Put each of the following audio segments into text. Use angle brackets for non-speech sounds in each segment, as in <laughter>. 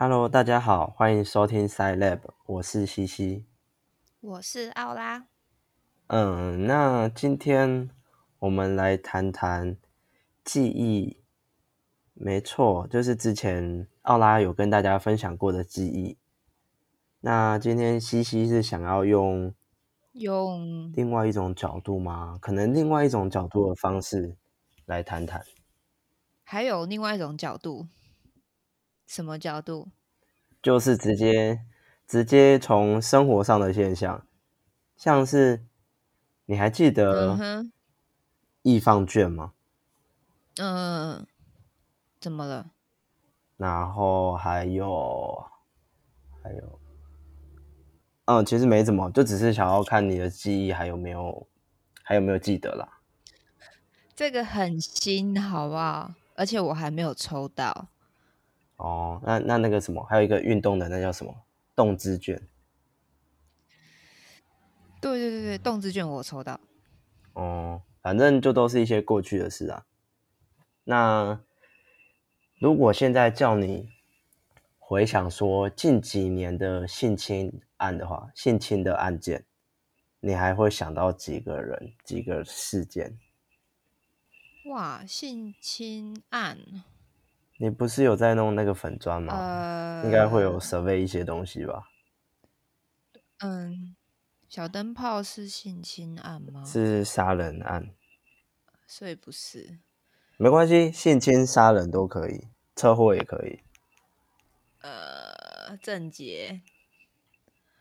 Hello，大家好，欢迎收听 Side Lab，我是西西。我是奥拉。嗯，那今天我们来谈谈记忆。没错，就是之前奥拉有跟大家分享过的记忆。那今天西西是想要用用另外一种角度吗？可能另外一种角度的方式来谈谈。还有另外一种角度，什么角度？就是直接直接从生活上的现象，像是你还记嗯得哼，易放券吗？嗯，怎么了？然后还有还有，嗯，其实没怎么，就只是想要看你的记忆还有没有还有没有记得啦。这个很新，好不好？而且我还没有抽到。哦，那那那个什么，还有一个运动的，那叫什么？动资券。对对对对，动资券我抽到。哦，反正就都是一些过去的事啊。那如果现在叫你回想说近几年的性侵案的话，性侵的案件，你还会想到几个人、几个事件？哇，性侵案，你不是有在弄那个粉砖吗？呃，应该会有 survey 一些东西吧？嗯，小灯泡是性侵案吗？，是杀人案，所以不是。没关系，性侵、杀人都可以，车祸也可以。呃，郑捷，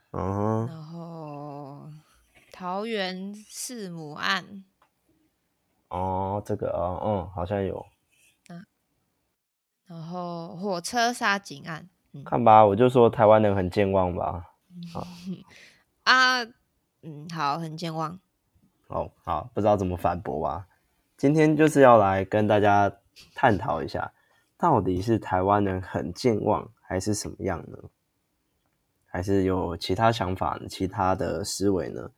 嗯哼，然后桃园弑母案，哦，这个哦，嗯，好像有。然后火车杀警案。嗯看吧，我就说台湾人很健忘吧。<laughs> 啊，嗯，好，很健忘。哦，好，不知道怎么反驳吧。今天就是要来跟大家探讨一下，到底是台湾人很健忘，还是什么样呢？还是有其他想法？其他的思维呢？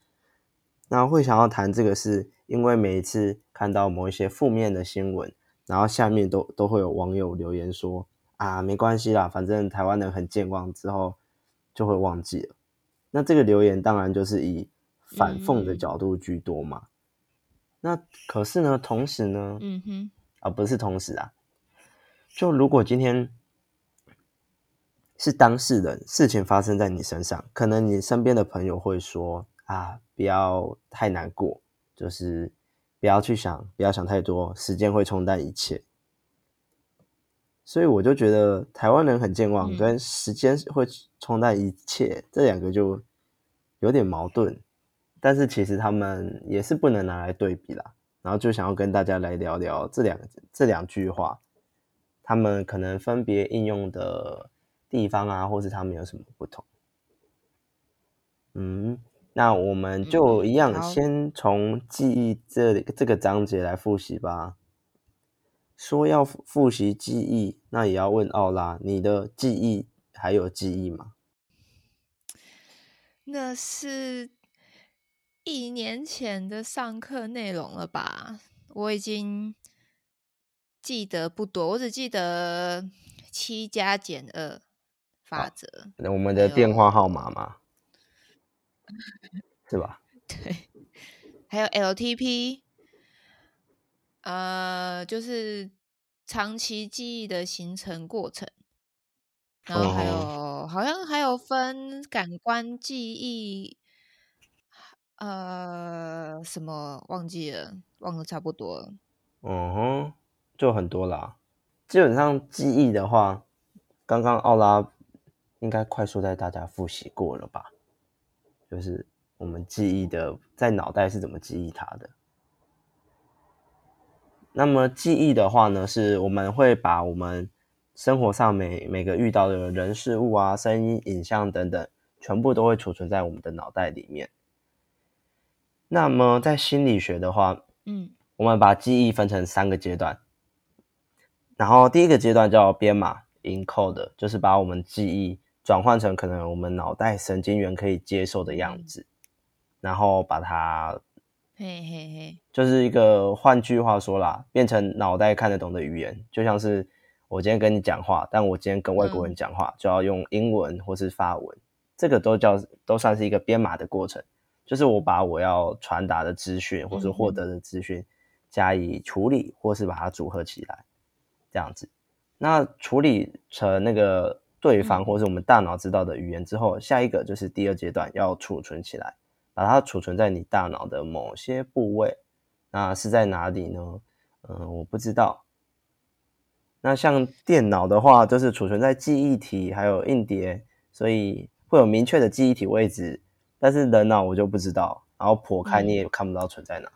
那会想要谈这个，是因为每一次看到某一些负面的新闻，然后下面都都会有网友留言说啊，没关系啦，反正台湾人很健忘，之后就会忘记了。那这个留言当然就是以反讽的嗯角度居多嘛。那可是呢，同时呢，嗯哼，啊，不是同时啊，就如果今天是当事人，事情发生在你身上，可能你身边的朋友会说啊，不要太难过，就是不要去想，不要想太多，时间会冲淡一切。所以我就觉得台湾人很健忘，嗯跟时间会冲淡一切这两个就有点矛盾，但是其实他们也是不能拿来对比啦。然后就想要跟大家来聊聊这两这两句话，他们可能分别应用的地方啊，或是他们有什么不同。嗯，那我们就一样，先从记忆这里这个章节来复习吧。说要复复习记忆，那也要问奥拉，你的记忆还有记忆吗？那是一年前的上课内容了吧？我已经记得不多，我只记得七加减二法则。我们的电话号码吗？是吧？对，还有 LTP，呃，就是长期记忆的形成过程。然后还有、哦好像还有分感官记忆，呃，什么忘记了，忘了差不多了。嗯哼，就很多啦。基本上记忆的话，刚刚奥拉应该快速带大家复习过了吧？就是我们记忆的在脑袋是怎么记忆它的。那么记忆的话呢，是我们会把我们生活上每每个遇到的人事物啊、声音、影像等等，全部都会储存在我们的脑袋里面。那么在心理学的话，嗯我们把记忆分成三个阶段，然后第一个阶段叫编码 （encode），就是把我们记忆转换成可能我们脑袋神经元可以接受的样子，然后把它嘿嘿嘿，就是一个换句话说啦，变成脑袋看得懂的语言，就像是我今天跟你讲话，但我今天跟外国人讲话就要用英文或是法文，这个都叫都算是一个编码的过程，就是我把我要传达的资讯或是获得的资讯加以处理，或是把它组合起来，这样子。那处理成那个对方或是我们大脑知道的语言之后，下一个就是第二阶段要储存起来，把它储存在你大脑的某些部位。那是在哪里呢？嗯，我不知道。那像电脑的话，就是储存在记忆体还有硬碟，所以会有明确的记忆体位置。但是人脑我就不知道，然后剖开你也看不到存在哪。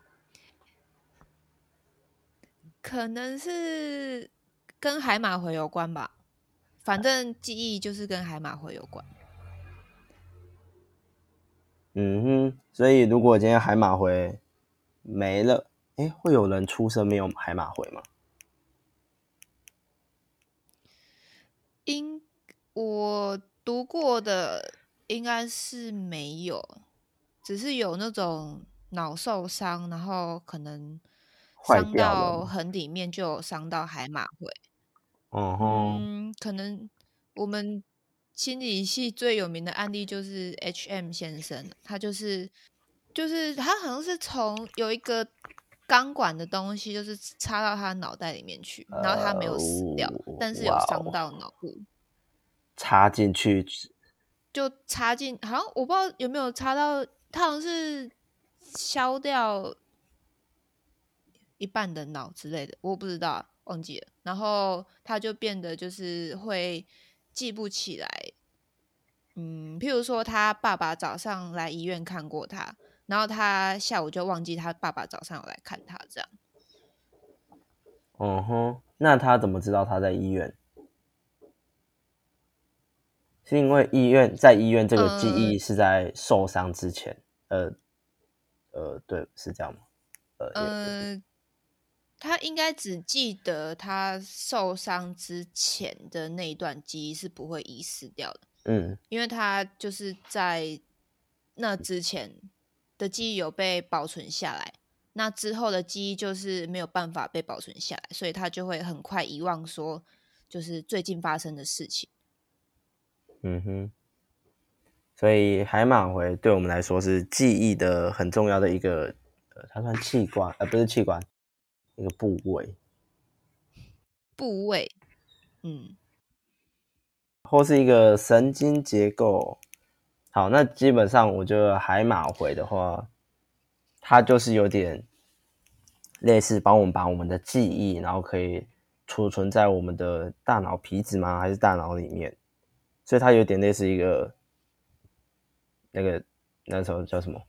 可能是跟海马回有关吧，反正记忆就是跟海马回有关。嗯哼，所以如果今天海马回没了，哎，会有人出生没有海马回吗？应我读过的应该是没有，只是有那种脑受伤，然后可能伤到很里面就有伤到海马回。哦嗯，可能我们心理系最有名的案例就是 H M 先生，他就是就是他好像是从有一个钢管的东西，就是插到他脑袋里面去，然后他没有死掉，但是有伤到脑部。插进去，就插进，好像我不知道有没有插到，他好像是削掉一半的脑之类的，我不知道，忘记了。然后他就变得就是会记不起来，嗯，譬如说他爸爸早上来医院看过他。然后他下午就忘记他爸爸早上有来看他，这样。嗯哼，那他怎么知道他在医院？是因为医院在医院这个记忆是在受伤之前，呃，呃，对，是这样吗？呃，他应该只记得他受伤之前的那一段记忆是不会遗失掉的。嗯，因为他就是在那之前。的记忆有被保存下来，那之后的记忆就是没有办法被保存下来，所以他就会很快遗忘，说就是最近发生的事情。嗯哼，所以海马回对我们来说是记忆的很重要的一个，呃，它算器官，呃，不是器官，一个部位。部位，嗯，或是一个神经结构。好，那基本上我觉得海马回的话，它就是有点类似帮我们把我们的记忆，然后可以储存在我们的大脑皮质吗？还是大脑里面？所以它有点类似一个那个那时候叫什么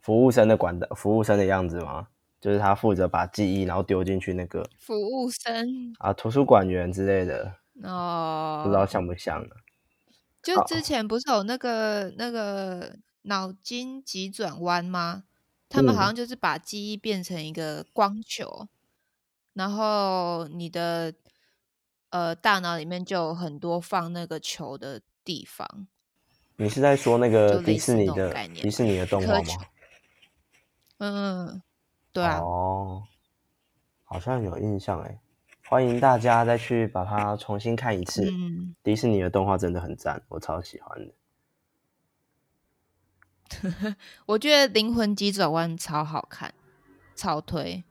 服务生的管的服务生的样子吗？就是他负责把记忆然后丢进去那个服务生啊，图书馆员之类的哦，不知道像不像呢？就之前不是有那个那个脑筋急转弯吗？他们好像就是把记忆变成一个光球，然后你的呃大脑里面就有很多放那个球的地方。你是在说那个迪士尼的迪士尼的动画吗？嗯，对啊。哦，好像有印象哎。欢迎大家再去把它重新看一次。迪士尼的动画真的很赞，我超喜欢的。<laughs> 我觉得《灵魂急转弯》超好看，超推。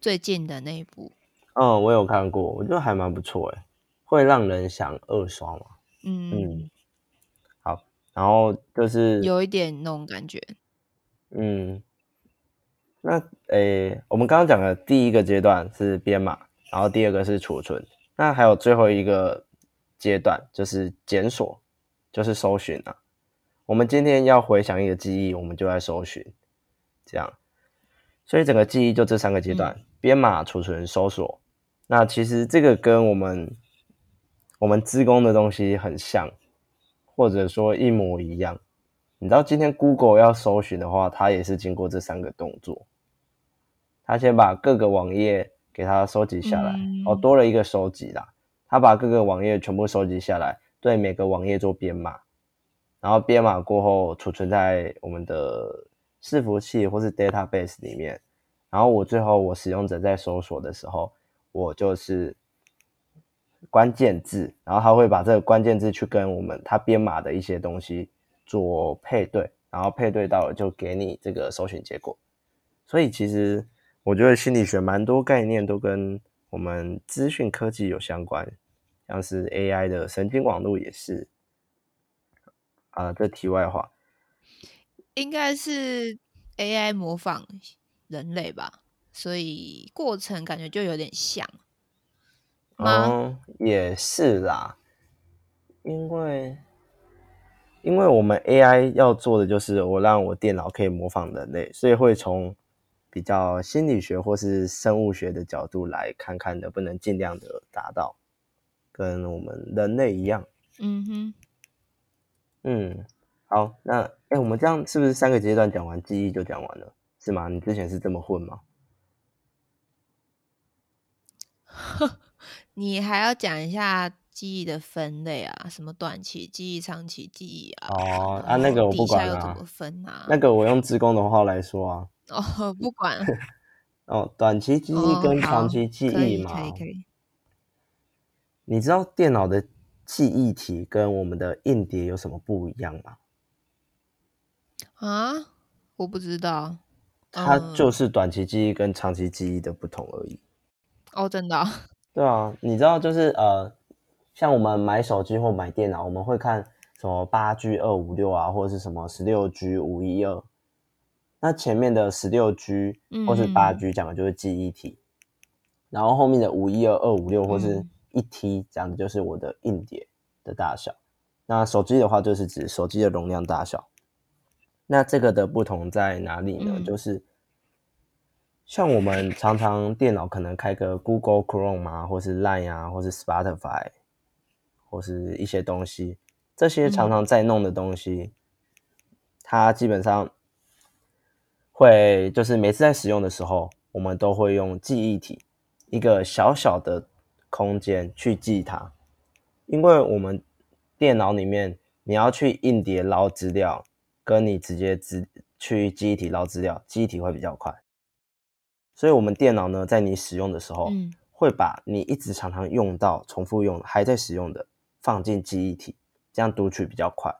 最近的那一部，嗯，我有看过，我觉得还蛮不错哎，会让人想二刷嘛。嗯嗯。好，然后就是有一点那种感觉。嗯，那诶，我们刚刚讲的第一个阶段是编码。然后第二个是储存，那还有最后一个阶段就是检索，就是搜寻啊。我们今天要回想一个记忆，我们就在搜寻，这样。所以整个记忆就这三个阶段：编码、储存、搜索。那其实这个跟我们我们自工的东西很像，或者说一模一样。你知道今天 Google 要搜寻的话，它也是经过这三个动作，它先把各个网页。给它收集下来哦，多了一个收集啦。他把各个网页全部收集下来，对每个网页做编码，然后编码过后储存在我们的伺服器或是 database 里面。然后我最后我使用者在搜索的时候，我就是关键字，然后他会把这个关键字去跟我们他编码的一些东西做配对，然后配对到了就给你这个搜寻结果。所以其实我觉得心理学蛮多概念都跟我们资讯科技有相关，像是 AI 的神经网络也是。啊，这题外话，应该是 AI 模仿人类吧，所以过程感觉就有点像。哦，也是啦，因为因为我们 AI 要做的就是我让我电脑可以模仿人类，所以会从比较心理学或是生物学的角度来看看能不能尽量的达到跟我们人类一样。嗯哼。嗯，好，那哎，我们这样是不是三个阶段讲完记忆就讲完了？是吗？你之前是这么混吗？<laughs> 你还要讲一下记忆的分类啊？什么短期记忆、长期记忆啊？哦，啊，那个我不管啊。怎么分啊？那个我用职工的话来说啊。哦，不管。<laughs> 哦，短期记忆跟长期记忆嘛。可以可以。你知道电脑的？记忆体跟我们的硬碟有什么不一样吗？啊，我不知道。它就是短期记忆跟长期记忆的不同而已。哦，真的？<laughs> 对啊，你知道就是呃，像我们买手机或买电脑，我们会看什么八 G 二五六啊，或者是什么十六 G 五一二。那前面的十六 G 或是八 G 讲的就是记忆体，然后后面的五一二二五六或是。一 T 讲的就是我的硬碟的大小，那手机的话就是指手机的容量大小。那这个的不同在哪里呢？就是像我们常常电脑可能开个 Google Chrome 啊，或是 Line 啊，或是 Spotify，或是一些东西，这些常常在弄的东西，它基本上会就是每次在使用的时候，我们都会用记忆体一个小小的。空间去记它，因为我们电脑里面你要去硬碟捞资料，跟你直接直去记忆体捞资料，记忆体会比较快。所以，我们电脑呢，在你使用的时候，会把你一直常常用到、重复用、还在使用的放进记忆体，这样读取比较快。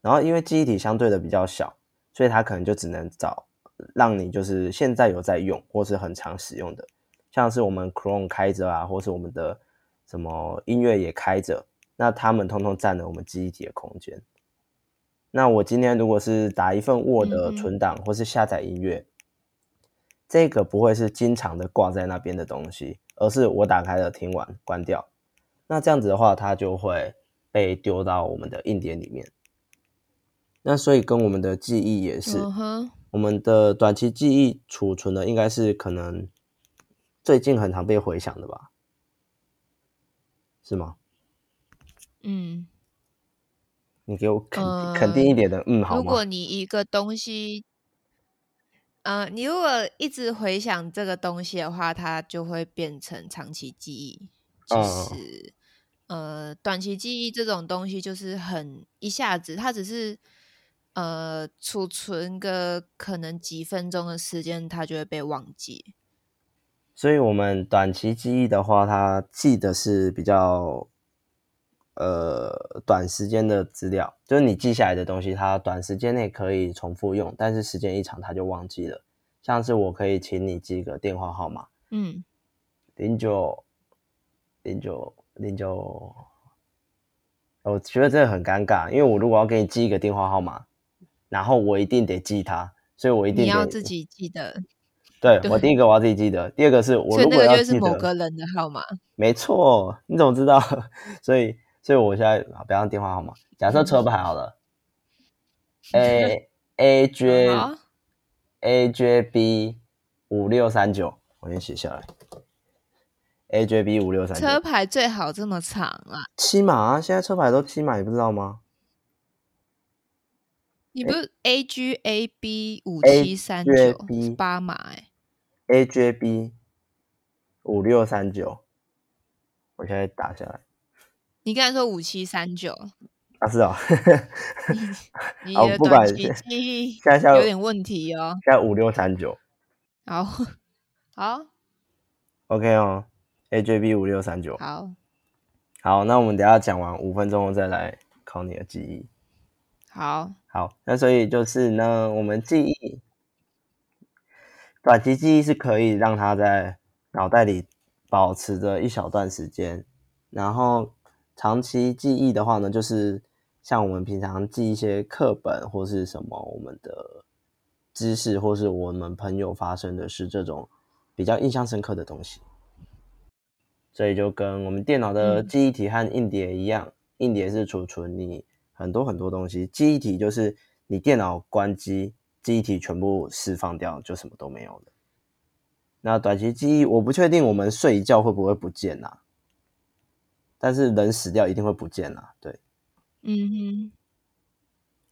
然后，因为记忆体相对的比较小，所以它可能就只能找让你就是现在有在用或是很常使用的。像是我们 Chrome 开着啊，或是我们的什么音乐也开着，那他们通通占了我们记忆体的空间。那我今天如果是打一份 Word 存档，或是下载音乐，这个不会是经常的挂在那边的东西，而是我打开了听完关掉。那这样子的话，它就会被丢到我们的硬碟里面。那所以跟我们的记忆也是，我们的短期记忆储存的应该是可能。最近很常被回想的吧，是吗？嗯，你给我肯肯定一点的，嗯，好如果你一个东西，呃，你如果一直回想这个东西的话，它就会变成长期记忆。就是，呃，短期记忆这种东西就是很一下子，它只是呃储存个可能几分钟的时间，它就会被忘记。所以，我们短期记忆的话，它记的是比较呃短时间的资料，就是你记下来的东西，它短时间内可以重复用，但是时间一长，它就忘记了。像是我可以请你记个电话号码，嗯，零九零九零九，我觉得这个很尴尬，因为我如果要给你记一个电话号码，然后我一定得记它，所以我一定你要自己记得。对 <laughs> 我第一个我要自己记得，第二个是我如果要记得某个人的号码，没错，你怎么知道？<laughs> 所以，所以我现在不要电话号码，假设车牌好了，A <laughs> A J A J B 五六三九，我先写下来，A J B 五六三九，车牌最好这么长啊，七码啊，现在车牌都七码，你不知道吗？你不是 A G A B 五七三九八码哎。A J B 五六三九，我现在打下来。你刚才说五七三九啊？是 <laughs> 啊。你的短期记忆现在有点问题哦。现在五六三九。好，好。OK 哦，A J B 五六三九。好。好，那我们等下讲完五分钟后再来考你的记忆。好，好，那所以就是呢，我们记忆短期记忆是可以让它在脑袋里保持着一小段时间，然后长期记忆的话呢，就是像我们平常记一些课本或是什么我们的知识，或是我们朋友发生的事这种比较印象深刻的东西。所以就跟我们电脑的记忆体和硬碟一样，硬碟是储存你很多很多东西，记忆体就是你电脑关机，记忆体全部释放掉，就什么都没有了。那短期记忆，我不确定我们睡一觉会不会不见呐？但是人死掉一定会不见呐，对。嗯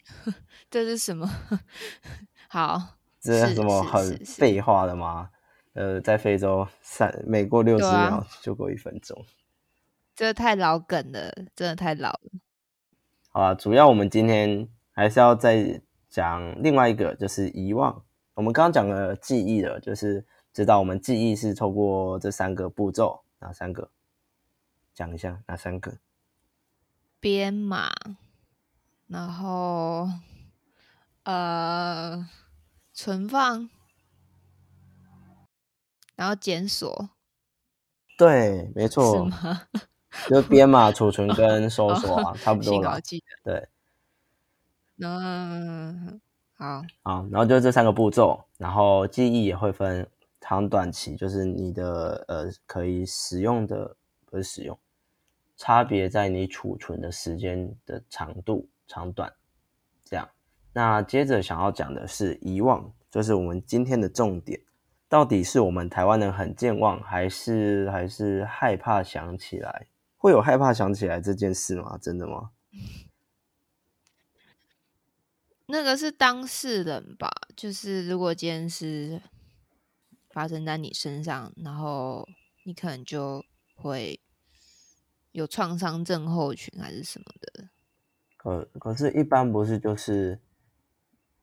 哼，<laughs> 这是什么？<laughs> 好，这是什么很废话的吗？呃，在非洲三每过六十秒就过一分钟，这太老梗了，真的太老了。好啊，主要我们今天还是要再讲另外一个，就是遗忘。我们刚刚讲了记忆了，就是知道我们记忆是透过这三个步骤，哪三个？讲一下哪三个？编码，然后呃，存放。然后检索，对，没错，是吗？就编码、储存跟搜索啊，差不多了。对，嗯，好，好，然后就这三个步骤，然后记忆也会分长短期，就是你的呃可以使用的不是使用，差别在你储存的时间的长度长短，这样。那接着想要讲的是遗忘，就是我们今天的重点。到底是我们台湾人很健忘，还是还是害怕想起来？会有害怕想起来这件事吗？真的吗？那个是当事人吧，就是如果今天是发生在你身上，然后你可能就会有创伤症候群还是什么的。可可是，一般不是就是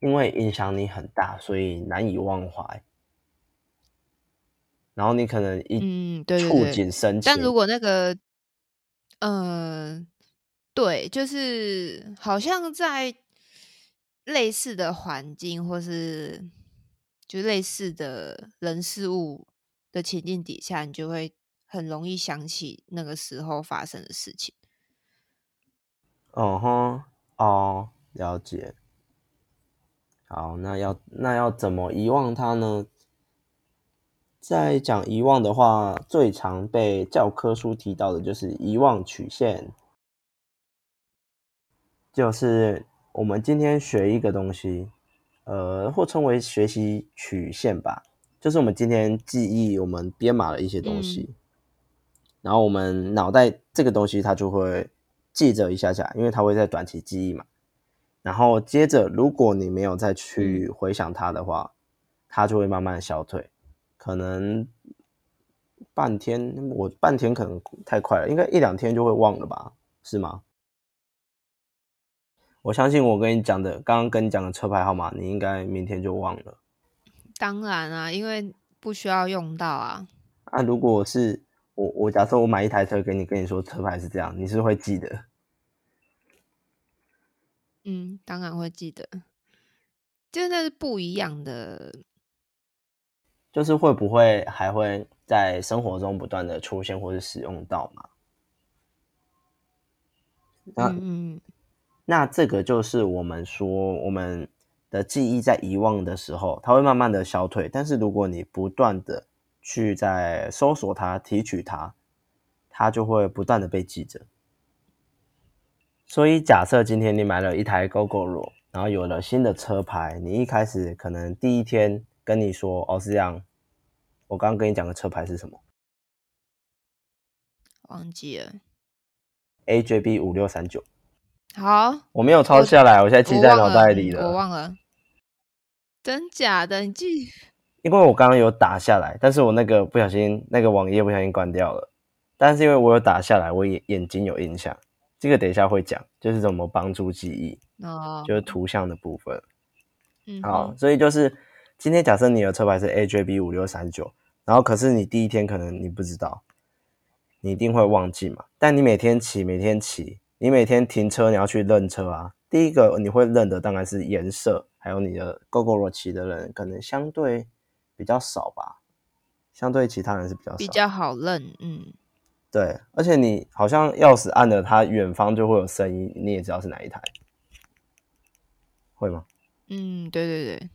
因为影响你很大，所以难以忘怀。然后你可能一触景生情，但如果那个，呃，对，就是好像在类似的环境或是就类似的人事物的情境底下，你就会很容易想起那个时候发生的事情。哦哼，哦，了解。好，那要那要怎么遗忘它呢？在讲遗忘的话，最常被教科书提到的就是遗忘曲线，就是我们今天学一个东西，呃，或称为学习曲线吧，就是我们今天记忆我们编码了一些东西，然后我们脑袋这个东西它就会记着一下下，因为它会在短期记忆嘛，然后接着如果你没有再去回想它的话，它就会慢慢消退。可能半天，我半天可能太快了，应该一两天就会忘了吧？是吗？我相信我跟你讲的，刚刚跟你讲的车牌号码，你应该明天就忘了。当然啊，因为不需要用到啊。那如果是我，我假设我买一台车给你，跟你说车牌是这样，你是会记得？嗯，当然会记得，就那是不一样的。就是会不会还会在生活中不断的出现或是使用到嘛？那嗯那这个就是我们说我们的记忆在遗忘的时候，它会慢慢的消退。但是如果你不断的去在搜索它、提取它，它就会不断的被记着。所以假设今天你买了一台 GoGo 然后有了新的车牌，你一开始可能第一天。跟你说哦，是这样。我刚刚跟你讲的车牌是什么？忘记了。AJB 五六三九。好，我没有抄下来，我现在记在脑袋里了。我忘了。真假的？你记？因为我刚刚有打下来，但是我那个不小心，那个网页不小心关掉了。但是因为我有打下来，我眼眼睛有印象。这个等一下会讲，就是怎么帮助记忆。哦。就是图像的部分。嗯。好，所以就是。今天假设你的车牌是 AJB 五六三九，然后可是你第一天可能你不知道，你一定会忘记嘛。但你每天骑，每天骑，你每天停车，你要去认车啊。第一个你会认的当然是颜色，还有你的 GoGo 骑的人可能相对比较少吧，相对其他人是比较少比较好认，嗯，对，而且你好像钥匙按了，它远方就会有声音，你也知道是哪一台，会吗？嗯，对对对，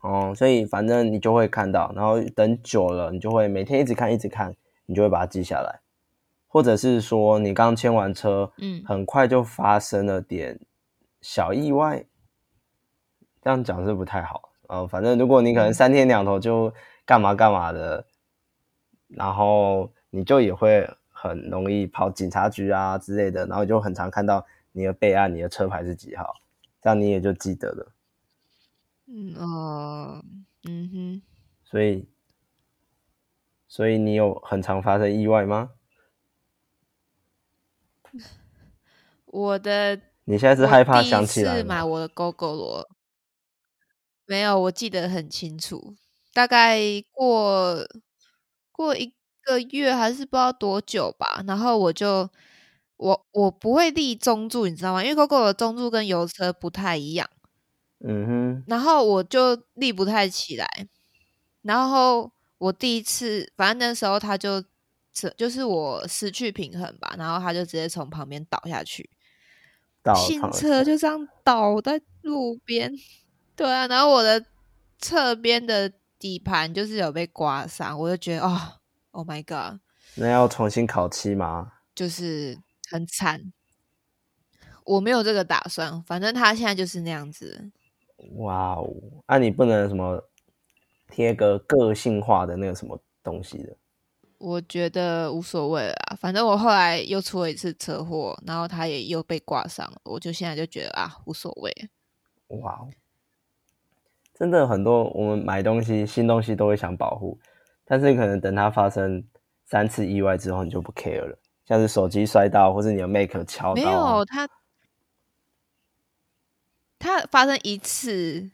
哦，所以反正你就会看到，然后等久了，你就会每天一直看，一直看，你就会把它记下来，或者是说你刚签完车，嗯，很快就发生了点。小意外，这样讲是不太好。呃，反正如果你可能三天两头就干嘛干嘛的，然后你就也会很容易跑警察局啊之类的，然后就很常看到你的备案，你的车牌是几号，这样你也就记得了。嗯哦，嗯哼。所以，所以你有很常发生意外吗？<laughs> 我的。你现在是害怕想起来？是买我的 GoGo 罗，没有，我记得很清楚。大概过过一个月还是不知道多久吧，然后我就我我不会立中柱，你知道吗？因为 GoGo 的中柱跟油车不太一样。嗯哼。然后我就立不太起来，然后我第一次，反正那时候他就就是我失去平衡吧，然后他就直接从旁边倒下去。新车就这样倒在路边，对啊，然后我的侧边的底盘就是有被刮伤，我就觉得哦，Oh my god，那要重新烤漆吗？就是很惨，我没有这个打算，反正他现在就是那样子。哇哦，那你不能什么贴个个性化的那个什么东西的？我觉得无所谓啦，反正我后来又出了一次车祸，然后他也又被挂上了，我就现在就觉得啊，无所谓。哇哦，真的很多，我们买东西新东西都会想保护，但是可能等它发生三次意外之后，你就不 care 了，像是手机摔到，或是你的 Make 敲到，没有它，它发生一次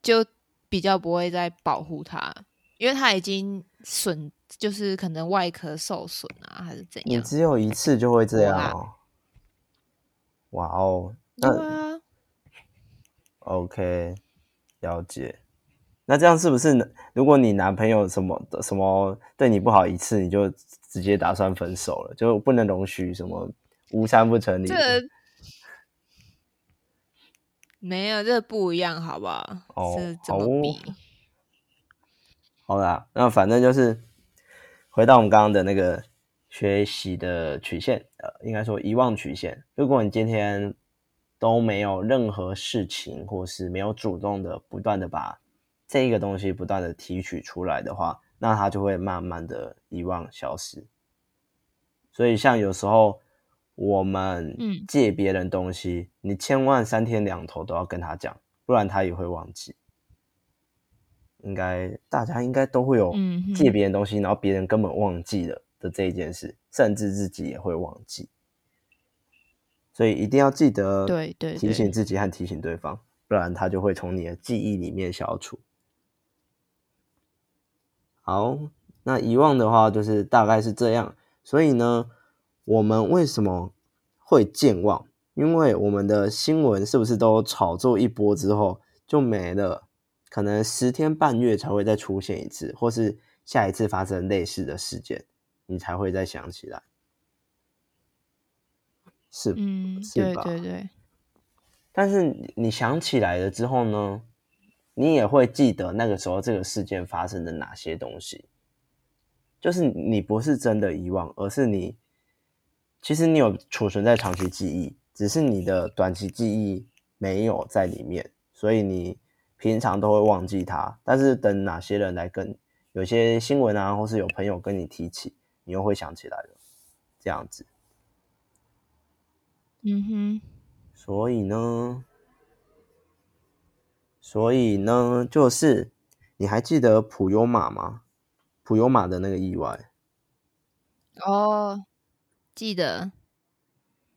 就比较不会再保护它，因为它已经损。就是可能外壳受损啊，还是怎样？你只有一次就会这样哦。哇哦，那 OK，了解。那这样是不是，如果你男朋友什么的什么对你不好一次，你就直接打算分手了，就不能容许什么无三不成？这没有，这不一样，好不好？哦，怎么比？<laughs> 好啦，那反正就是。回到我们刚刚的那个学习的曲线，呃，应该说遗忘曲线。如果你今天都没有任何事情，或是没有主动的不断的把这一个东西不断的提取出来的话，那它就会慢慢的遗忘消失。所以像有时候我们借别人东西，你千万三天两头都要跟他讲，不然他也会忘记。应该大家应该都会有借别人东西，然后别人根本忘记了的这一件事，甚至自己也会忘记，所以一定要记得对对提醒自己和提醒对方，不然他就会从你的记忆里面消除。好，那遗忘的话就是大概是这样。所以呢，我们为什么会健忘？因为我们的新闻是不是都炒作一波之后就没了？可能十天半月才会再出现一次，或是下一次发生类似的事件，你才会再想起来，是嗯，是吧？对对对。但是你想起来了之后呢，你也会记得那个时候这个事件发生的哪些东西。就是你不是真的遗忘，而是你其实你有储存在长期记忆，只是你的短期记忆没有在里面，所以你。平常都会忘记它，但是等哪些人来跟有些新闻啊，或是有朋友跟你提起，你又会想起来了，这样子。嗯哼。所以呢，所以呢，就是你还记得普悠玛吗？普悠玛的那个意外。哦，记得。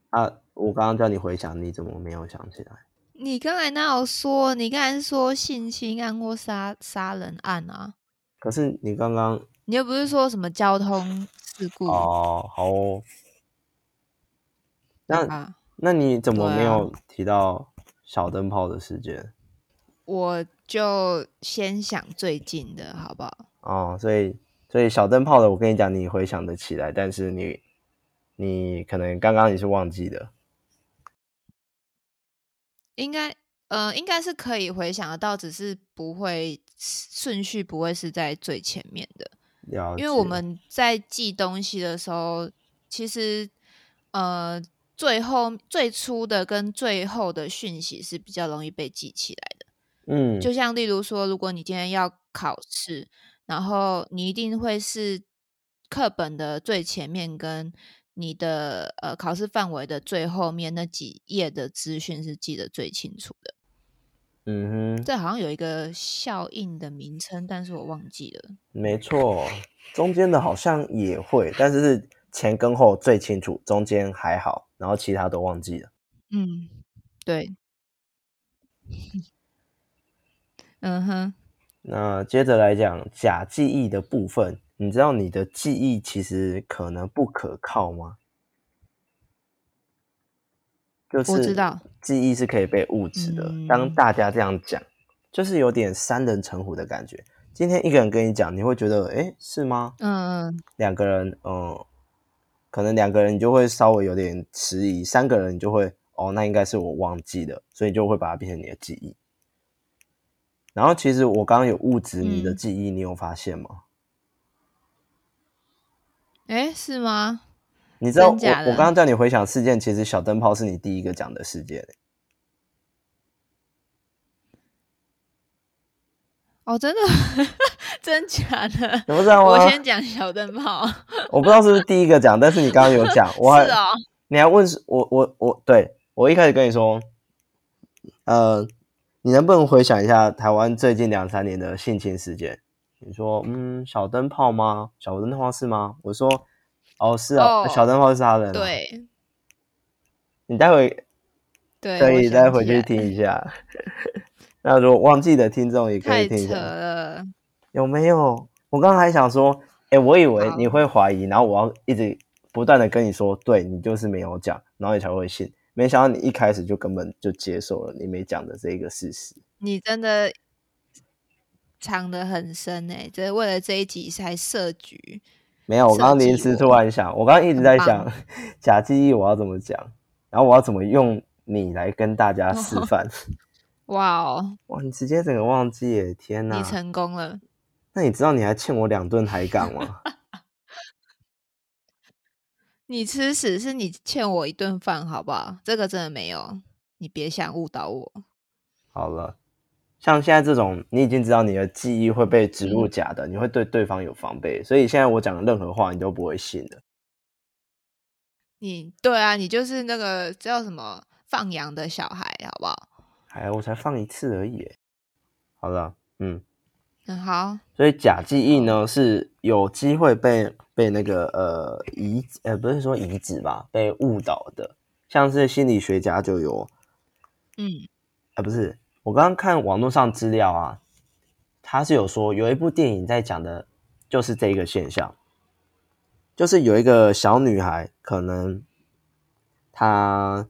啊，我刚刚叫你回想，你怎么没有想起来？你刚才那有说，你刚才说性侵案或杀杀人案啊？可是你刚刚，你又不是说什么交通事故。哦，好哦。那啊，那你怎么没有提到小灯泡的事件？我就先想最近的好不好？哦，所以所以小灯泡的，我跟你讲，你回想得起来，但是你你可能刚刚你是忘记的。应该呃，应该是可以回想得到，只是不会顺序不会是在最前面的。了解，因为我们在记东西的时候，其实呃最后最初的跟最后的讯息是比较容易被记起来的。嗯，就像例如说，如果你今天要考试，然后你一定会是课本的最前面跟你的呃考试范围的最后面那几页的资讯是记得最清楚的。嗯哼，这好像有一个效应的名称，但是我忘记了。没错，中间的好像也会，但是是前跟后最清楚，中间还好，然后其他都忘记了。嗯，对，<laughs> 嗯哼，那接着来讲假记忆的部分，你知道你的记忆其实可能不可靠吗？就是我知道，记忆是可以被物质的。嗯当大家这样讲，就是有点三人成虎的感觉。今天一个人跟你讲，你会觉得，诶，是吗？嗯嗯两个人，嗯，可能两个人你就会稍微有点迟疑，三个人你就会，哦，那应该是我忘记了，所以就会把它变成你的记忆。然后其实我刚刚有物质你的嗯记忆，你有发现吗？诶，是吗？你知道我我刚刚叫你回想事件，其实小灯泡是你第一个讲的事件、哦，真的，<laughs> 真假的？你不知道吗？我先讲小灯泡。我不知道是不是第一个讲，但是你刚刚有讲，<laughs> 我还你还问是我我我对我一开始跟你说，呃，你能不能回想一下台湾最近两三年的性侵事件？你说，嗯，小灯泡吗？小灯泡是吗？我说，哦，是啊，哦小灯泡是他的、啊。，对你待会对，可以我想再回去听一下。<laughs> 那如果忘记的听众也可以听一下，了。有没有？我刚才还想说，哎、我以为你会怀疑，然后我要一直不断的跟你说，对你就是没有讲，然后你才会信。没想到你一开始就根本就接受了你没讲的这一个事实。你真的藏得很深哎、这为了这一集才设局。没有，我刚刚临时突然想，我刚刚一直在想 <laughs> 假记忆我要怎么讲，然后我要怎么用你来跟大家示 <laughs> 范。哇哦，哇，你直接整个忘记耶！天哪你！成功了！那你知道你还欠我两顿海港吗？<laughs> 你吃屎是你欠我一顿饭，好不好？这个真的没有，你别想误导我。好了，像现在这种，你已经知道你的记忆会被植入假的，你会对对方有防备，所以现在我讲的任何话你都不会信的。你对啊，你就是那个叫什么放羊的小孩，好不好？哎，我才放一次而已。好了，嗯，嗯，好，所以假记忆呢是有机会被被那个呃移呃不是说移植吧，被误导的，像是心理学家就有嗯啊，不是，我刚刚看网络上资料啊，他是有说有一部电影在讲的，就是这一个现象，就是有一个小女孩，可能她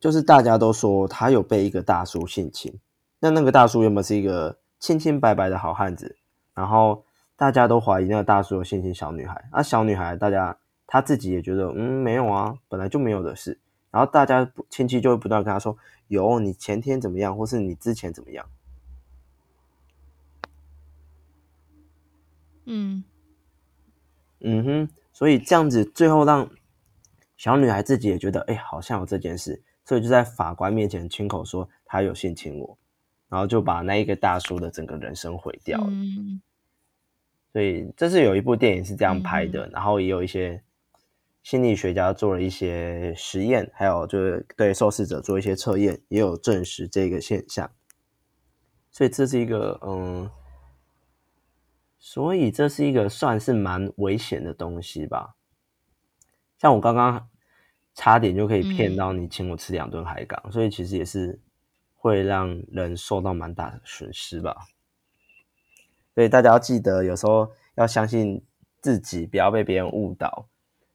就是大家都说她有被一个大叔性侵，那那个大叔原本是一个清清白白的好汉子，然后大家都怀疑那个大叔有性侵小女孩，那小女孩大家她自己也觉得嗯没有啊，本来就没有的事，然后大家不亲戚就会不断跟他说。有你前天怎么样，或是你之前怎么样？嗯嗯哼，所以这样子最后让小女孩自己也觉得，哎、好像有这件事，所以就在法官面前亲口说她有性侵我，然后就把那一个大叔的整个人生毁掉了。嗯所以这是有一部电影是这样拍的，然后也有一些心理学家做了一些实验，还有就是对受试者做一些测验，也有证实这个现象。所以这是一个嗯，所以这是一个算是蛮危险的东西吧。像我刚刚差点就可以骗到你请我吃两顿海港，所以其实也是会让人受到蛮大的损失吧。所以大家要记得，有时候要相信自己，不要被别人误导。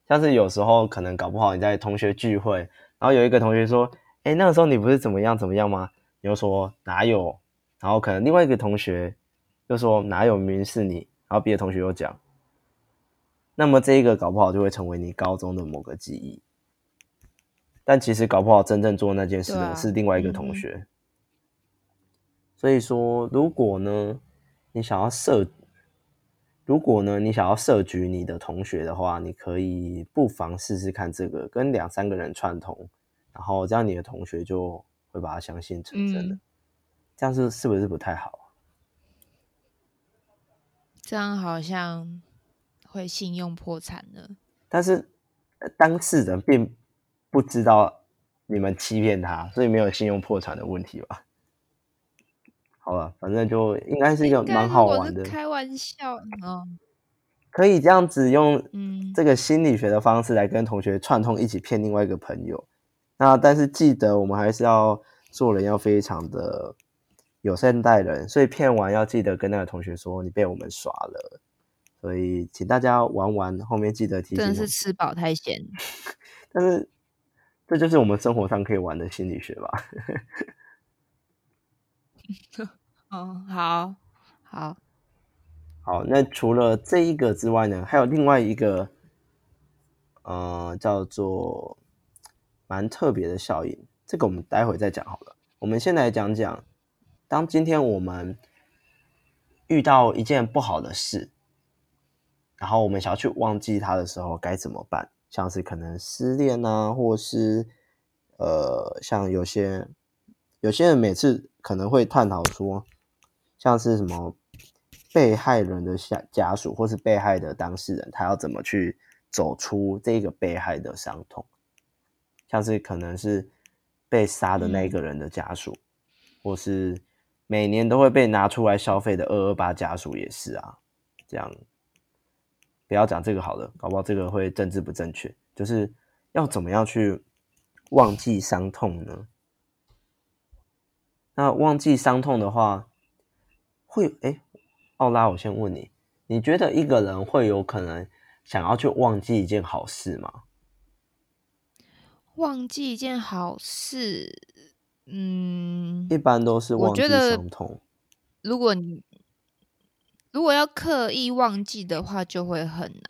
像是有时候可能搞不好你在同学聚会，然后有一个同学说：“哎，那个时候你不是怎么样怎么样吗？”你就说哪有？然后可能另外一个同学又说哪有，明明是你。然后别的同学又讲，那么这一个搞不好就会成为你高中的某个记忆。但其实搞不好真正做那件事的是另外一个同学。所以说，如果呢，你想要设，如果呢，你想要设局你的同学的话，你可以不妨试试看这个，跟两三个人串通，然后这样你的同学就。会把它相信成真的，这样是是不是不太好？这样好像会信用破产呢。但是当事人并不知道你们欺骗他，所以没有信用破产的问题吧？好了，反正就应该是一个蛮好玩的。开玩笑哦，可以这样子用这个心理学的方式来跟同学串通，一起骗另外一个朋友。那但是记得，我们还是要做人要非常的友善待人，所以骗完要记得跟那个同学说你被我们耍了，所以请大家玩完后面记得提醒。真的是吃饱太闲，<laughs> 但是这就是我们生活上可以玩的心理学吧。<laughs> 嗯，好好好，那除了这一个之外呢，还有另外一个，呃，叫做。蛮特别的效应，这个我们待会再讲好了。我们先来讲讲，当今天我们遇到一件不好的事，然后我们想要去忘记它的时候，该怎么办？像是可能失恋啊，或是呃，像有些有些人每次可能会探讨说，像是什么被害人的家家属，或是被害的当事人，他要怎么去走出这个被害的伤痛？像是可能是被杀的那个人的家属，或是每年都会被拿出来消费的二二八家属也是啊，这样不要讲这个好了，搞不好这个会政治不正确。就是要怎么样去忘记伤痛呢？那忘记伤痛的话，会哎，奥拉，我先问你，你觉得一个人会有可能想要去忘记一件好事吗？忘记一件好事，嗯，一般都是忘记伤痛。如果你如果要刻意忘记的话，就会很难。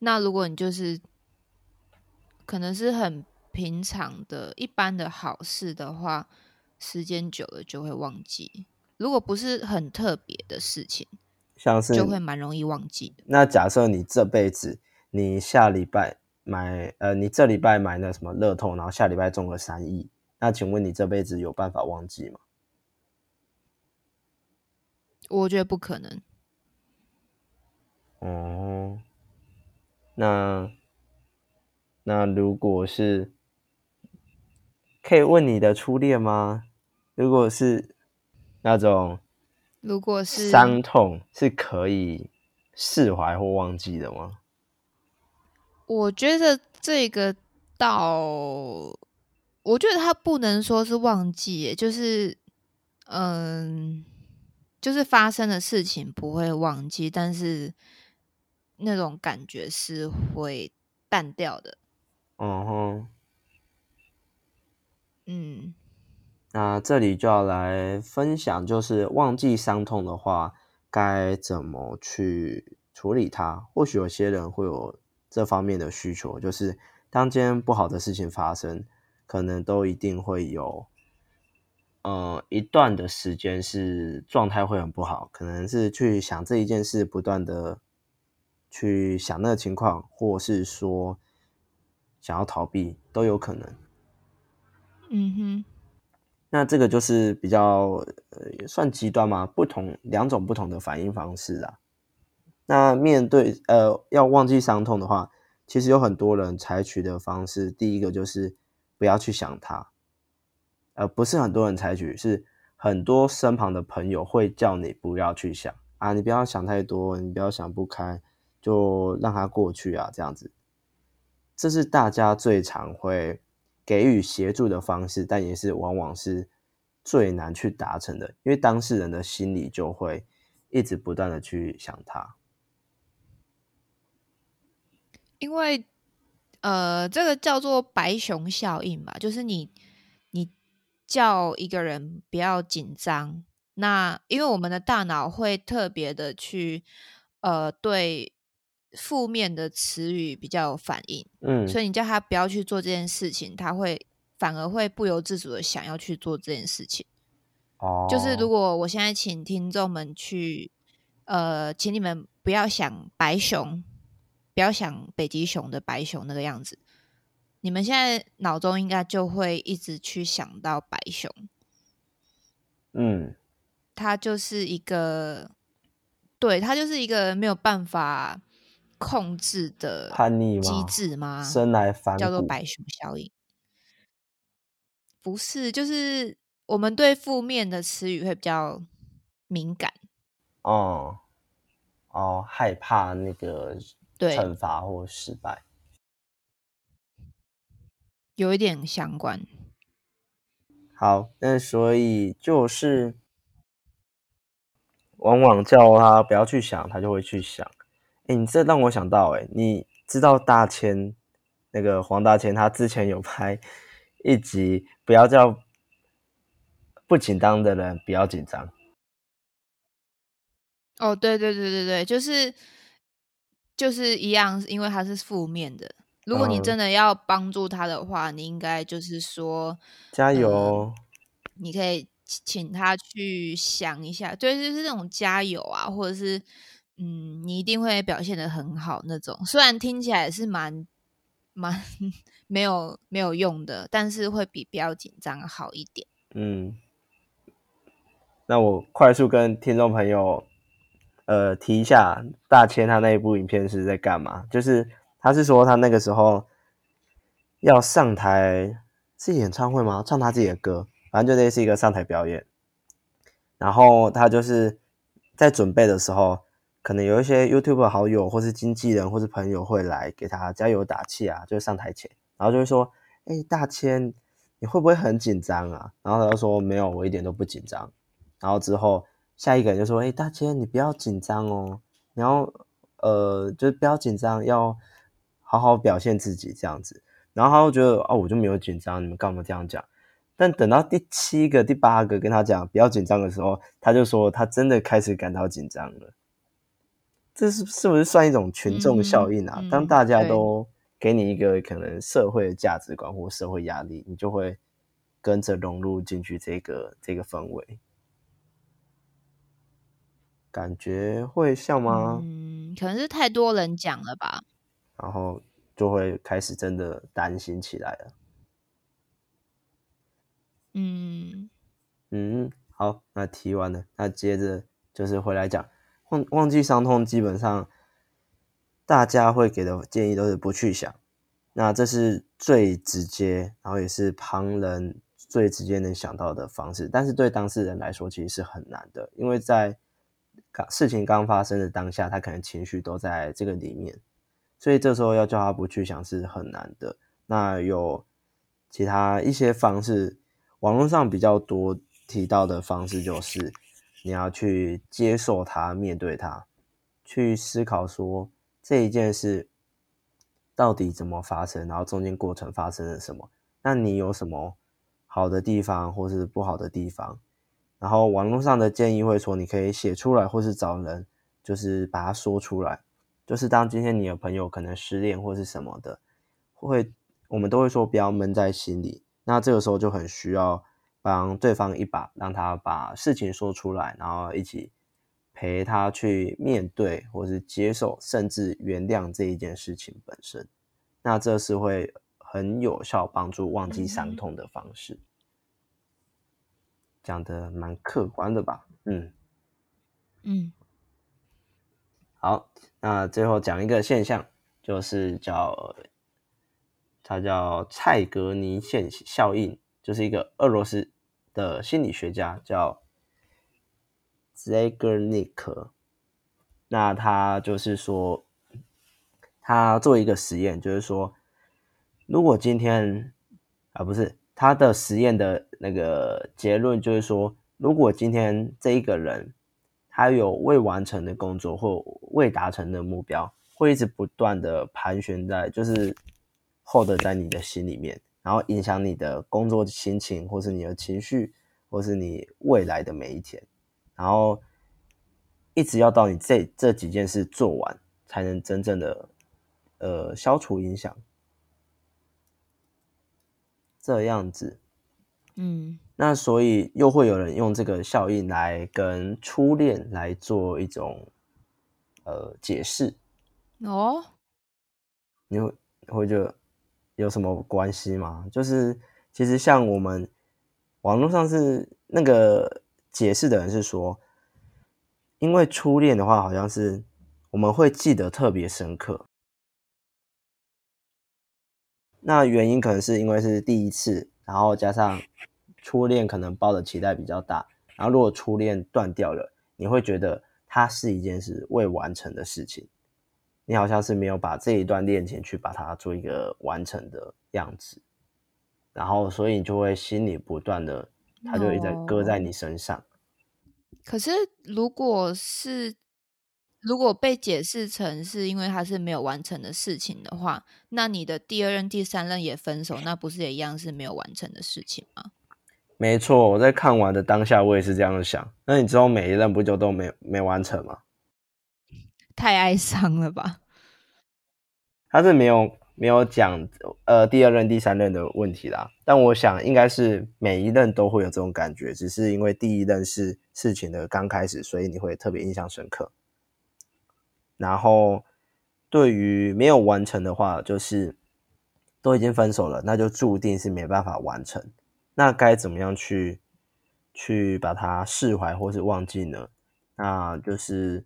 那如果你就是可能是很平常的一般的好事的话，时间久了就会忘记。如果不是很特别的事情，像是就会蛮容易忘记的。那假设你这辈子，你下礼拜。买呃，你这礼拜买那什么乐透，然后下礼拜中了三亿，那请问你这辈子有办法忘记吗？我觉得不可能。哦，那那如果是可以问你的初恋吗？如果是那种，如果是伤痛是可以释怀或忘记的吗？我觉得这个到，我觉得他不能说是忘记，就是，嗯，就是发生的事情不会忘记，但是那种感觉是会淡掉的。嗯哼，嗯，那这里就要来分享，就是忘记伤痛的话，该怎么去处理它？或许有些人会有。这方面的需求，就是当今天不好的事情发生，可能都一定会有，呃，一段的时间是状态会很不好，可能是去想这一件事，不断的去想那个情况，或是说想要逃避，都有可能。嗯哼，那这个就是比较呃，算极端吗？不同两种不同的反应方式啊。那面对呃要忘记伤痛的话，其实有很多人采取的方式，第一个就是不要去想它，呃不是很多人采取，是很多身旁的朋友会叫你不要去想啊，你不要想太多，你不要想不开，就让它过去啊，这样子，这是大家最常会给予协助的方式，但也是往往是最难去达成的，因为当事人的心里就会一直不断的去想他。因为呃，这个叫做白熊效应吧，就是你你叫一个人不要紧张，那因为我们的大脑会特别的去呃对负面的词语比较有反应，嗯，所以你叫他不要去做这件事情，他会反而会不由自主的想要去做这件事情。哦，就是如果我现在请听众们去，呃，请你们不要想白熊，不要想北极熊的白熊那个样子，你们现在脑中应该就会一直去想到白熊，嗯，它就是一个，对，它就是一个没有办法控制的叛逆？机制吗？生来反骨叫做白熊效应，不是，就是我们对负面的词语会比较敏感。哦哦，害怕那个对惩罚或失败。有一点相关。好，那所以就是往往叫他不要去想，他就会去想。哎，你这让我想到，哎，你知道大千那个黄大千，他之前有拍一集，不要叫不紧张的人不要紧张。哦，对对对对对，就是就是一样，因为他是负面的。如果你嗯真的要帮助他的话，你应该就是说，加油！你可以请请他去想一下，对，就是那种加油啊，或者是嗯，你一定会表现的很好那种。虽然听起来是蛮蛮 <laughs> 没有没有用的，但是会比不要紧张好一点。嗯，那我快速跟听众朋友呃提一下，大千他那一部影片是在干嘛？就是他是说他那个时候要上台是演唱会吗？唱他自己的歌，反正就类似一个上台表演。然后他就是在准备的时候，可能有一些 YouTube 好友或是经纪人或是朋友会来给他加油打气啊，就是上台前，然后就会说：“哎、大千，你会不会很紧张啊？”然后他就说：“没有，我一点都不紧张。”然后之后下一个人就说：“哎、大千，你不要紧张哦，你要呃，就是不要紧张，要好好表现自己这样子。”然后他就觉得：“哦，我就没有紧张，你们干嘛这样讲？”但等到第七个、第八个跟他讲不要紧张的时候，他就说他真的开始感到紧张了。这是是不是算一种群众效应啊？当大家都给你一个可能社会的价值观或社会压力，你就会跟着融入进去这个这个氛围。感觉会像吗？嗯，可能是太多人讲了吧。然后就会开始真的担心起来了。嗯，嗯，好，那提完了，那接着就是回来讲忘忘记伤痛，基本上大家会给的建议都是不去想，那这是最直接，然后也是旁人最直接能想到的方式，但是对当事人来说其实是很难的，因为在刚事情刚发生的当下，他可能情绪都在这个里面，所以这时候要叫他不去想是很难的。那有其他一些方式，网络上比较多提到的方式就是你要去接受它，面对它，去思考说这一件事到底怎么发生，然后中间过程发生了什么，那你有什么好的地方或是不好的地方？然后网络上的建议会说，你可以写出来，或是找人，就是把它说出来。就是当今天你的朋友可能失恋或是什么的，会我们都会说不要闷在心里。那这个时候就很需要帮对方一把，让他把事情说出来，然后一起陪他去面对，或是接受，甚至原谅这一件事情本身。那这是会很有效帮助忘记伤痛的方式。讲的蛮客观的吧？嗯，嗯，好，那最后讲一个现象，就是叫它叫蔡格尼现效应，就是一个俄罗斯的心理学家叫 Zegernik 那他就是说，他做一个实验，就是说，如果今天啊不是他的实验的那个结论，就是说，如果今天这一个人他有未完成的工作或未达成的目标，会一直不断的盘旋在，就是 hold 在你的心里面，然后影响你的工作心情，或是你的情绪，或是你未来的每一天，然后一直要到你这这几件事做完，才能真正的呃消除影响。这样子，嗯，那所以又会有人用这个效应来跟初恋来做一种呃解释。哦，你会会觉得有什么关系吗？就是其实像我们网络上是那个解释的人是说，因为初恋的话，好像是我们会记得特别深刻。那原因可能是因为是第一次，然后加上初恋可能抱的期待比较大，然后如果初恋断掉了，你会觉得它是一件是未完成的事情，你好像是没有把这一段恋情去把它做一个完成的样子，然后所以你就会心里不断的，它就一直搁在你身上。可是如果是。如果被解释成是因为他是没有完成的事情的话，那你的第二任、第三任也分手，那不是也一样是没有完成的事情吗？没错，我在看完的当下，我也是这样想。那你之后每一任不就都没没完成吗？太哀伤了吧？他是没有没有讲呃第二任、第三任的问题啦，但我想应该是每一任都会有这种感觉，只是因为第一任是事情的刚开始，所以你会特别印象深刻。然后，对于没有完成的话，就是都已经分手了，那就注定是没办法完成。那该怎么样去去把它释怀或是忘记呢？那就是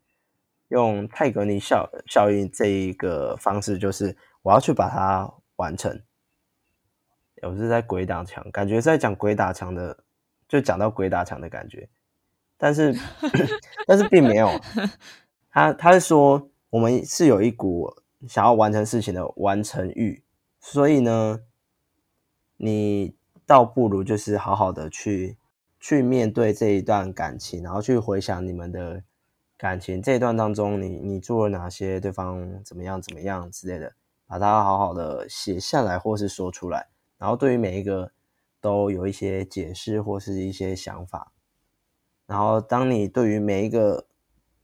用泰格尼效效应这一个方式，就是我要去把它完成。我是在鬼打墙，感觉在讲鬼打墙的，就讲到鬼打墙的感觉，但是 <laughs> 但是并没有。<laughs> 他他是说，我们是有一股想要完成事情的完成欲，所以呢，你倒不如就是好好的去去面对这一段感情，然后去回想你们的感情这一段当中，你你做了哪些，对方怎么样怎么样之类的，把它好好的写下来或是说出来，然后对于每一个都有一些解释或是一些想法，然后当你对于每一个。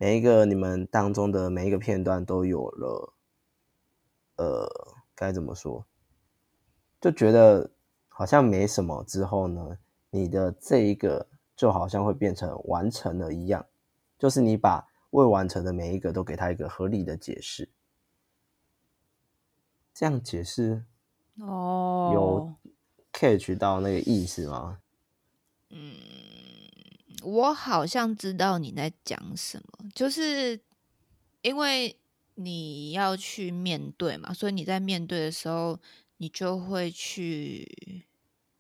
每一个你们当中的每一个片段都有了，呃，该怎么说？就觉得好像没什么之后呢，你的这一个就好像会变成完成了一样，就是你把未完成的每一个都给他一个合理的解释，这样解释哦，有 catch 到那个意思吗？嗯。我好像知道你在讲什么，就是因为你要去面对嘛，所以你在面对的时候，你就会去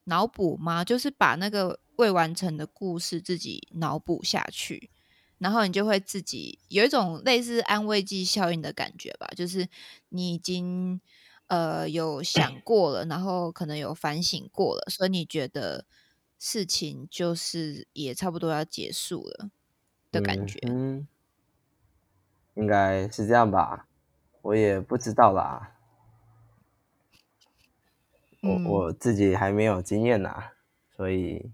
脑补吗？就是把那个未完成的故事自己脑补下去，然后你就会自己有一种类似安慰剂效应的感觉吧，就是你已经呃有想 <clears throat> 过了，然后可能有反省过了，所以你觉得。事情就是也差不多要结束了的感觉，嗯，应该是这样吧，我也不知道啦，我我自己还没有经验呐，所以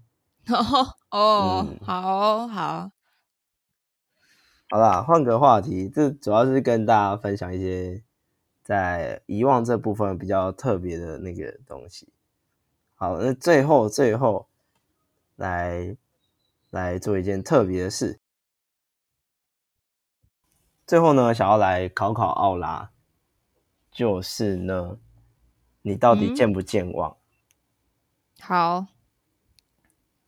哦 <laughs> 哦，好好好啦，换个话题，这主要是跟大家分享一些在遗忘这部分比较特别的那个东西。好，那最后最后。来，来做一件特别的事。最后呢，想要来考考奥拉，就是呢，你到底健不健忘？好，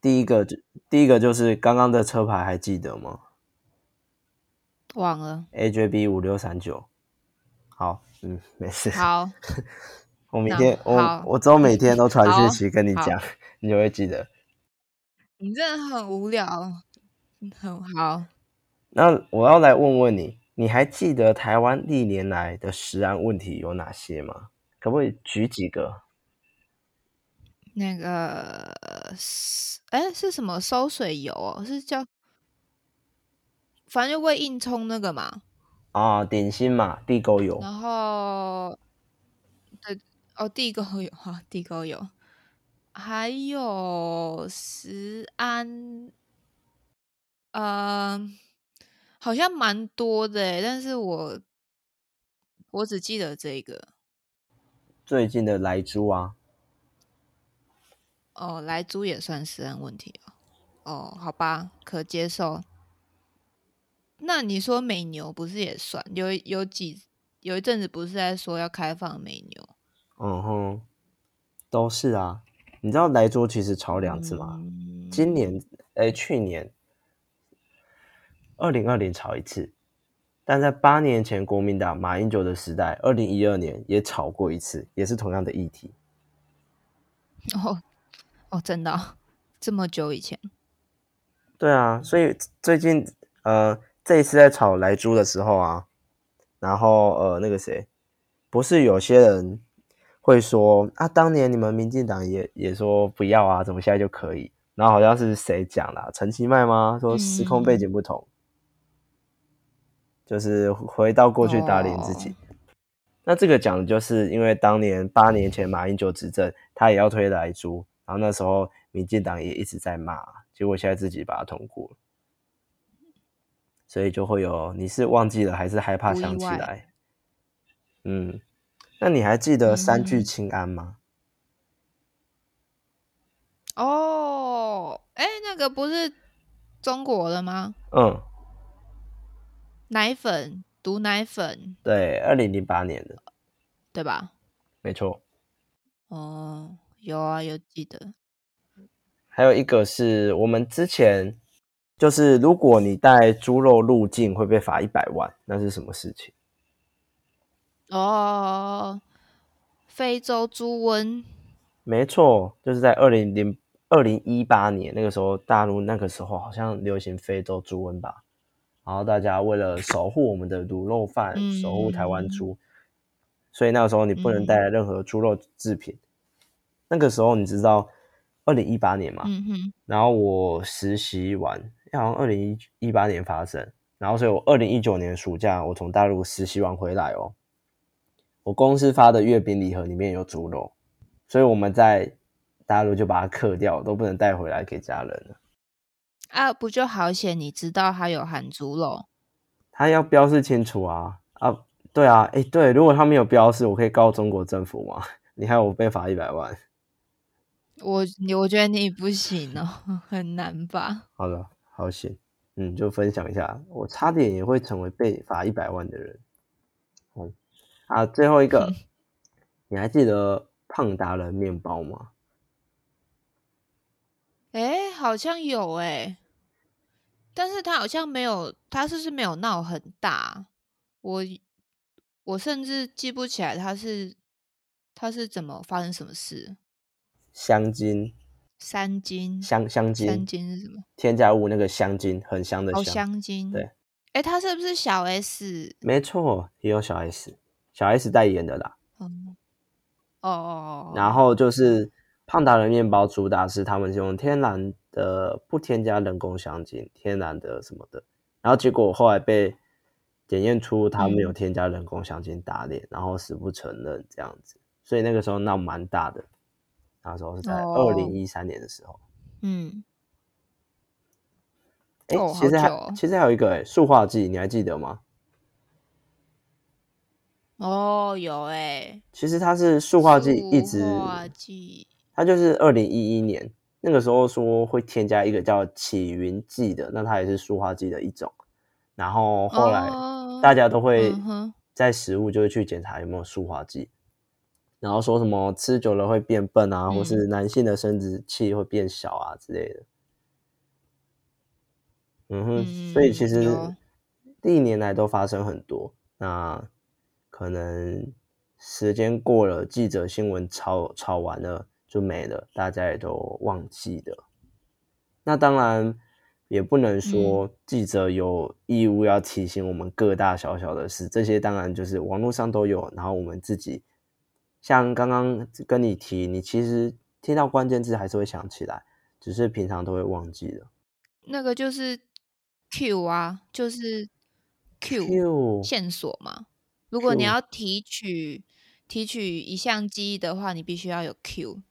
第一个就第一个就是刚刚的车牌还记得吗？忘了。AJB 五六三九。好，嗯，没事。好，<laughs> 我明天我我之后每天都传讯息跟你讲，<laughs> 你就会记得。你真的很无聊，很好。那我要来问问你，你还记得台湾历年来的食安问题有哪些吗？可不可以举几个？那个是哎，是什么收水油哦？是叫反正就会硬冲那个嘛？啊，点心嘛，地沟油。然后，对，哦，地沟油哈，地沟油，还有食安，呃，好像蛮多的，但是我我只记得这个。最近的来猪啊。哦，来猪也算食安问题哦。哦，好吧，可接受。那你说美牛不是也算？有有几有一阵子不是在说要开放美牛？嗯哼，都是啊。你知道莱猪其实炒两次吗？今年哎，去年二零二零炒一次，但在八年前国民党马英九的时代，二零一二年也炒过一次，也是同样的议题。<laughs> 哦哦，真的这么久以前？对啊，所以最近呃。这一次在炒来猪的时候啊，然后呃，那个谁，不是有些人会说啊，当年你们民进党也也说不要啊，怎么现在就可以？然后好像是谁讲的，陈其迈吗？说时空背景不同，就是回到过去打脸自己。那这个讲的就是因为当年八年前马英九执政，他也要推来猪，然后那时候民进党也一直在骂，结果现在自己把它通过了。所以就会有，你是忘记了还是害怕想起来？嗯，那你还记得三聚氰胺吗？哦，哎，那个不是中国的吗？嗯，奶粉毒奶粉，对，二零零八年的，对吧？没错。哦，有啊，有记得。还有一个是我们之前。就是如果你带猪肉入境会被罚一百万，那是什么事情？哦，非洲猪瘟。没错，就是在二零零二零一八年那个时候，大陆那个时候好像流行非洲猪瘟吧。然后大家为了守护我们的卤肉饭，守护台湾猪，所以那个时候你不能带任何猪肉制品。那个时候你知道二零一八年嘛？然后我实习完。好像二零一一八年发生，然后所以我二零一九年暑假我从大陆实习完回来哦，我公司发的月饼礼盒里面有猪肉，所以我们在大陆就把它刻掉，都不能带回来给家人了。啊，不就好险？你知道它有含猪肉，它要标示清楚啊啊，对啊，哎对，如果他没有标示，我可以告中国政府吗？<laughs> 你害我被罚一百万？我我觉得你不行哦，<laughs> 很难吧？好的。好险，嗯，就分享一下，我差点也会成为被罚一百万的人。嗯，啊，最后一个，你还记得胖达人面包吗？哎，好像有哎，但是他好像没有，他是不是没有闹很大？我我甚至记不起来他是他是怎么发生什么事。香精。香精，香香精，香精是什么？添加物那个香精，很香的香。香精，对。哎，他是不是小 S？没错，也有小 S，小 S 代言的啦。嗯。哦哦哦。然后就是胖达人面包主打是他们用天然的，不添加人工香精，天然的什么的。然后结果后来被检验出他们有添加人工香精打脸，然后死不承认这样子，所以那个时候闹蛮大的。那时候是在二零一三年的时候，嗯，哎，其实还其实还有一个哎，塑化剂，你还记得吗？哦，有哎，其实它是塑化剂，一直化剂，它就是二零一一年那个时候说会添加一个叫起云剂的，那它也是塑化剂的一种。然后后来大家都会在食物就会去检查有没有塑化剂。然后说什么吃久了会变笨啊，或是男性的生殖器会变小啊之类的。嗯哼，所以其实历年来都发生很多。那可能时间过了，记者新闻炒炒完了就没了，大家也都忘记了。那当然也不能说记者有义务要提醒我们各大小小的事，这些当然就是网络上都有，然后我们自己。像刚刚跟你提，你其实听到关键字还是会想起来，只是平常都会忘记了。那个就是 Q 啊，就是 Q Q 线索嘛。如果你要提取提取一项记忆的话，你必须要有 Q。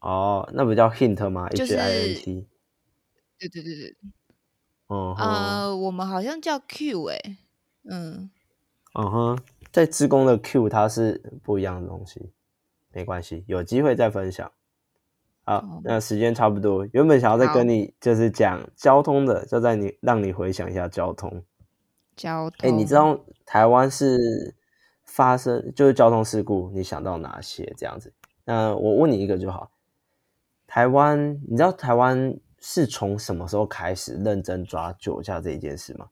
哦，那不叫 hint 吗就？H I N 是 T。对对对对，嗯哼，呃，我们好像叫 Q 哎、嗯，嗯哼，在职工的 Q 它是不一样的东西，没关系，有机会再分享。好哦，那时间差不多，原本想要再跟你就是讲交通的，就在你让你回想一下交通。交通。哎、你知道台湾是发生就是交通事故，你想到哪些这样子？那我问你一个就好，台湾，你知道台湾是从什么时候开始认真抓酒驾这一件事吗？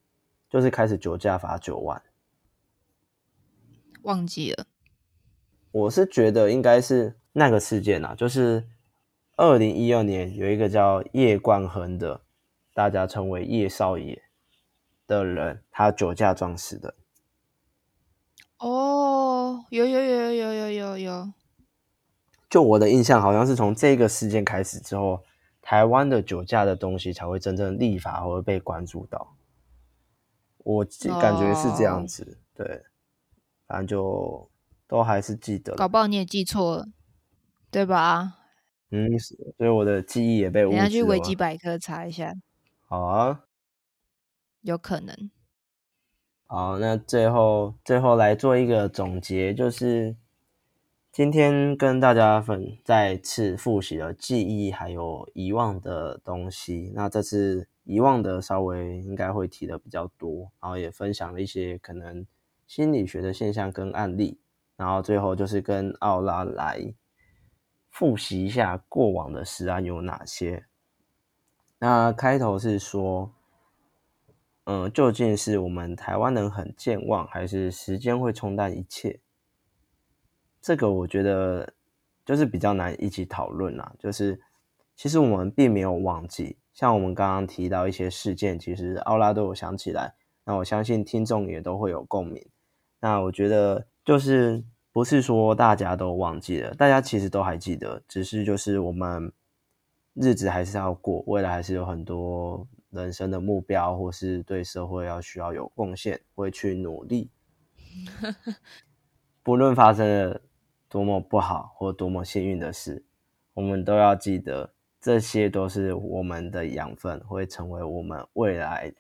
就是开始酒驾罚九万。忘记了。我是觉得应该是那个事件啊就是二零一二年有一个叫叶冠恒的大家称为叶少爷的人他酒驾撞死的。哦有有有有有有有。有就我的印象好像是从这个事件开始之后台湾的酒驾的东西才会真正立法或者被关注到。我感觉是这样子对。反正就都还是记得。搞不好你也记错了，对吧？嗯，所以我的记忆也被污等下去维基百科查一下，好啊。有可能。好，那最后最后来做一个总结，就是今天跟大家分再次复习了记忆还有遗忘的东西。那这次遗忘的稍微应该会提的比较多，然后也分享了一些可能心理学的现象跟案例，然后最后就是跟奥拉来复习一下过往的实案有哪些。那开头是说。嗯，究竟是我们台湾人很健忘，还是时间会冲淡一切？这个我觉得就是比较难一起讨论啦。就是其实我们并没有忘记，像我们刚刚提到一些事件，其实奥拉都有想起来。那我相信听众也都会有共鸣。那我觉得就是不是说大家都忘记了，大家其实都还记得，只是就是我们日子还是要过，未来还是有很多人生的目标，或是对社会要需要有贡献，会去努力。<laughs> 不论发生了多么不好或多么幸运的事，我们都要记得，这些都是我们的养分，会成为我们未来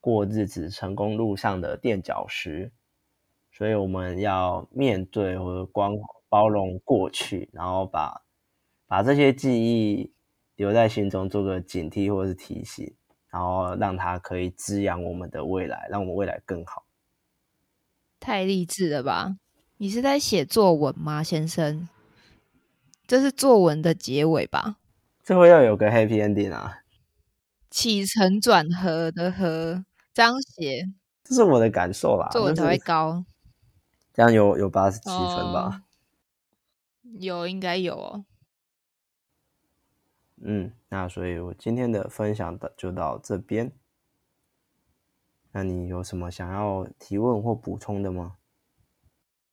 过日子成功路上的垫脚石。所以我们要面对或者光包容过去，然后把把这些记忆留在心中，做个警惕或是提醒，然后让它可以滋养我们的未来，让我们未来更好。太励志了吧！你是在写作文吗，先生？这是作文的结尾吧？最后要有个 happy ending 啊！起承转合的合，这样写这是我的感受啦，作文才会高。这样有有八十七分吧？有，应该有哦。嗯，那所以我今天的分享的就到这边。那你有什么想要提问或补充的吗？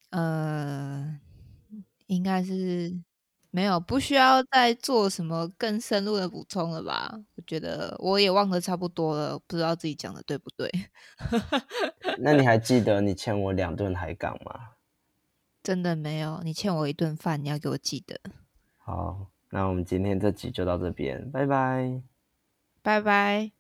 呃，应该是没有，不需要再做什么更深入的补充了吧？我觉得我也忘得差不多了，不知道自己讲的对不对。<laughs> 那你还记得你欠我两顿海港吗？真的没有，你欠我一顿饭，你要给我记得。好，那我们今天这集就到这边，拜拜。拜拜。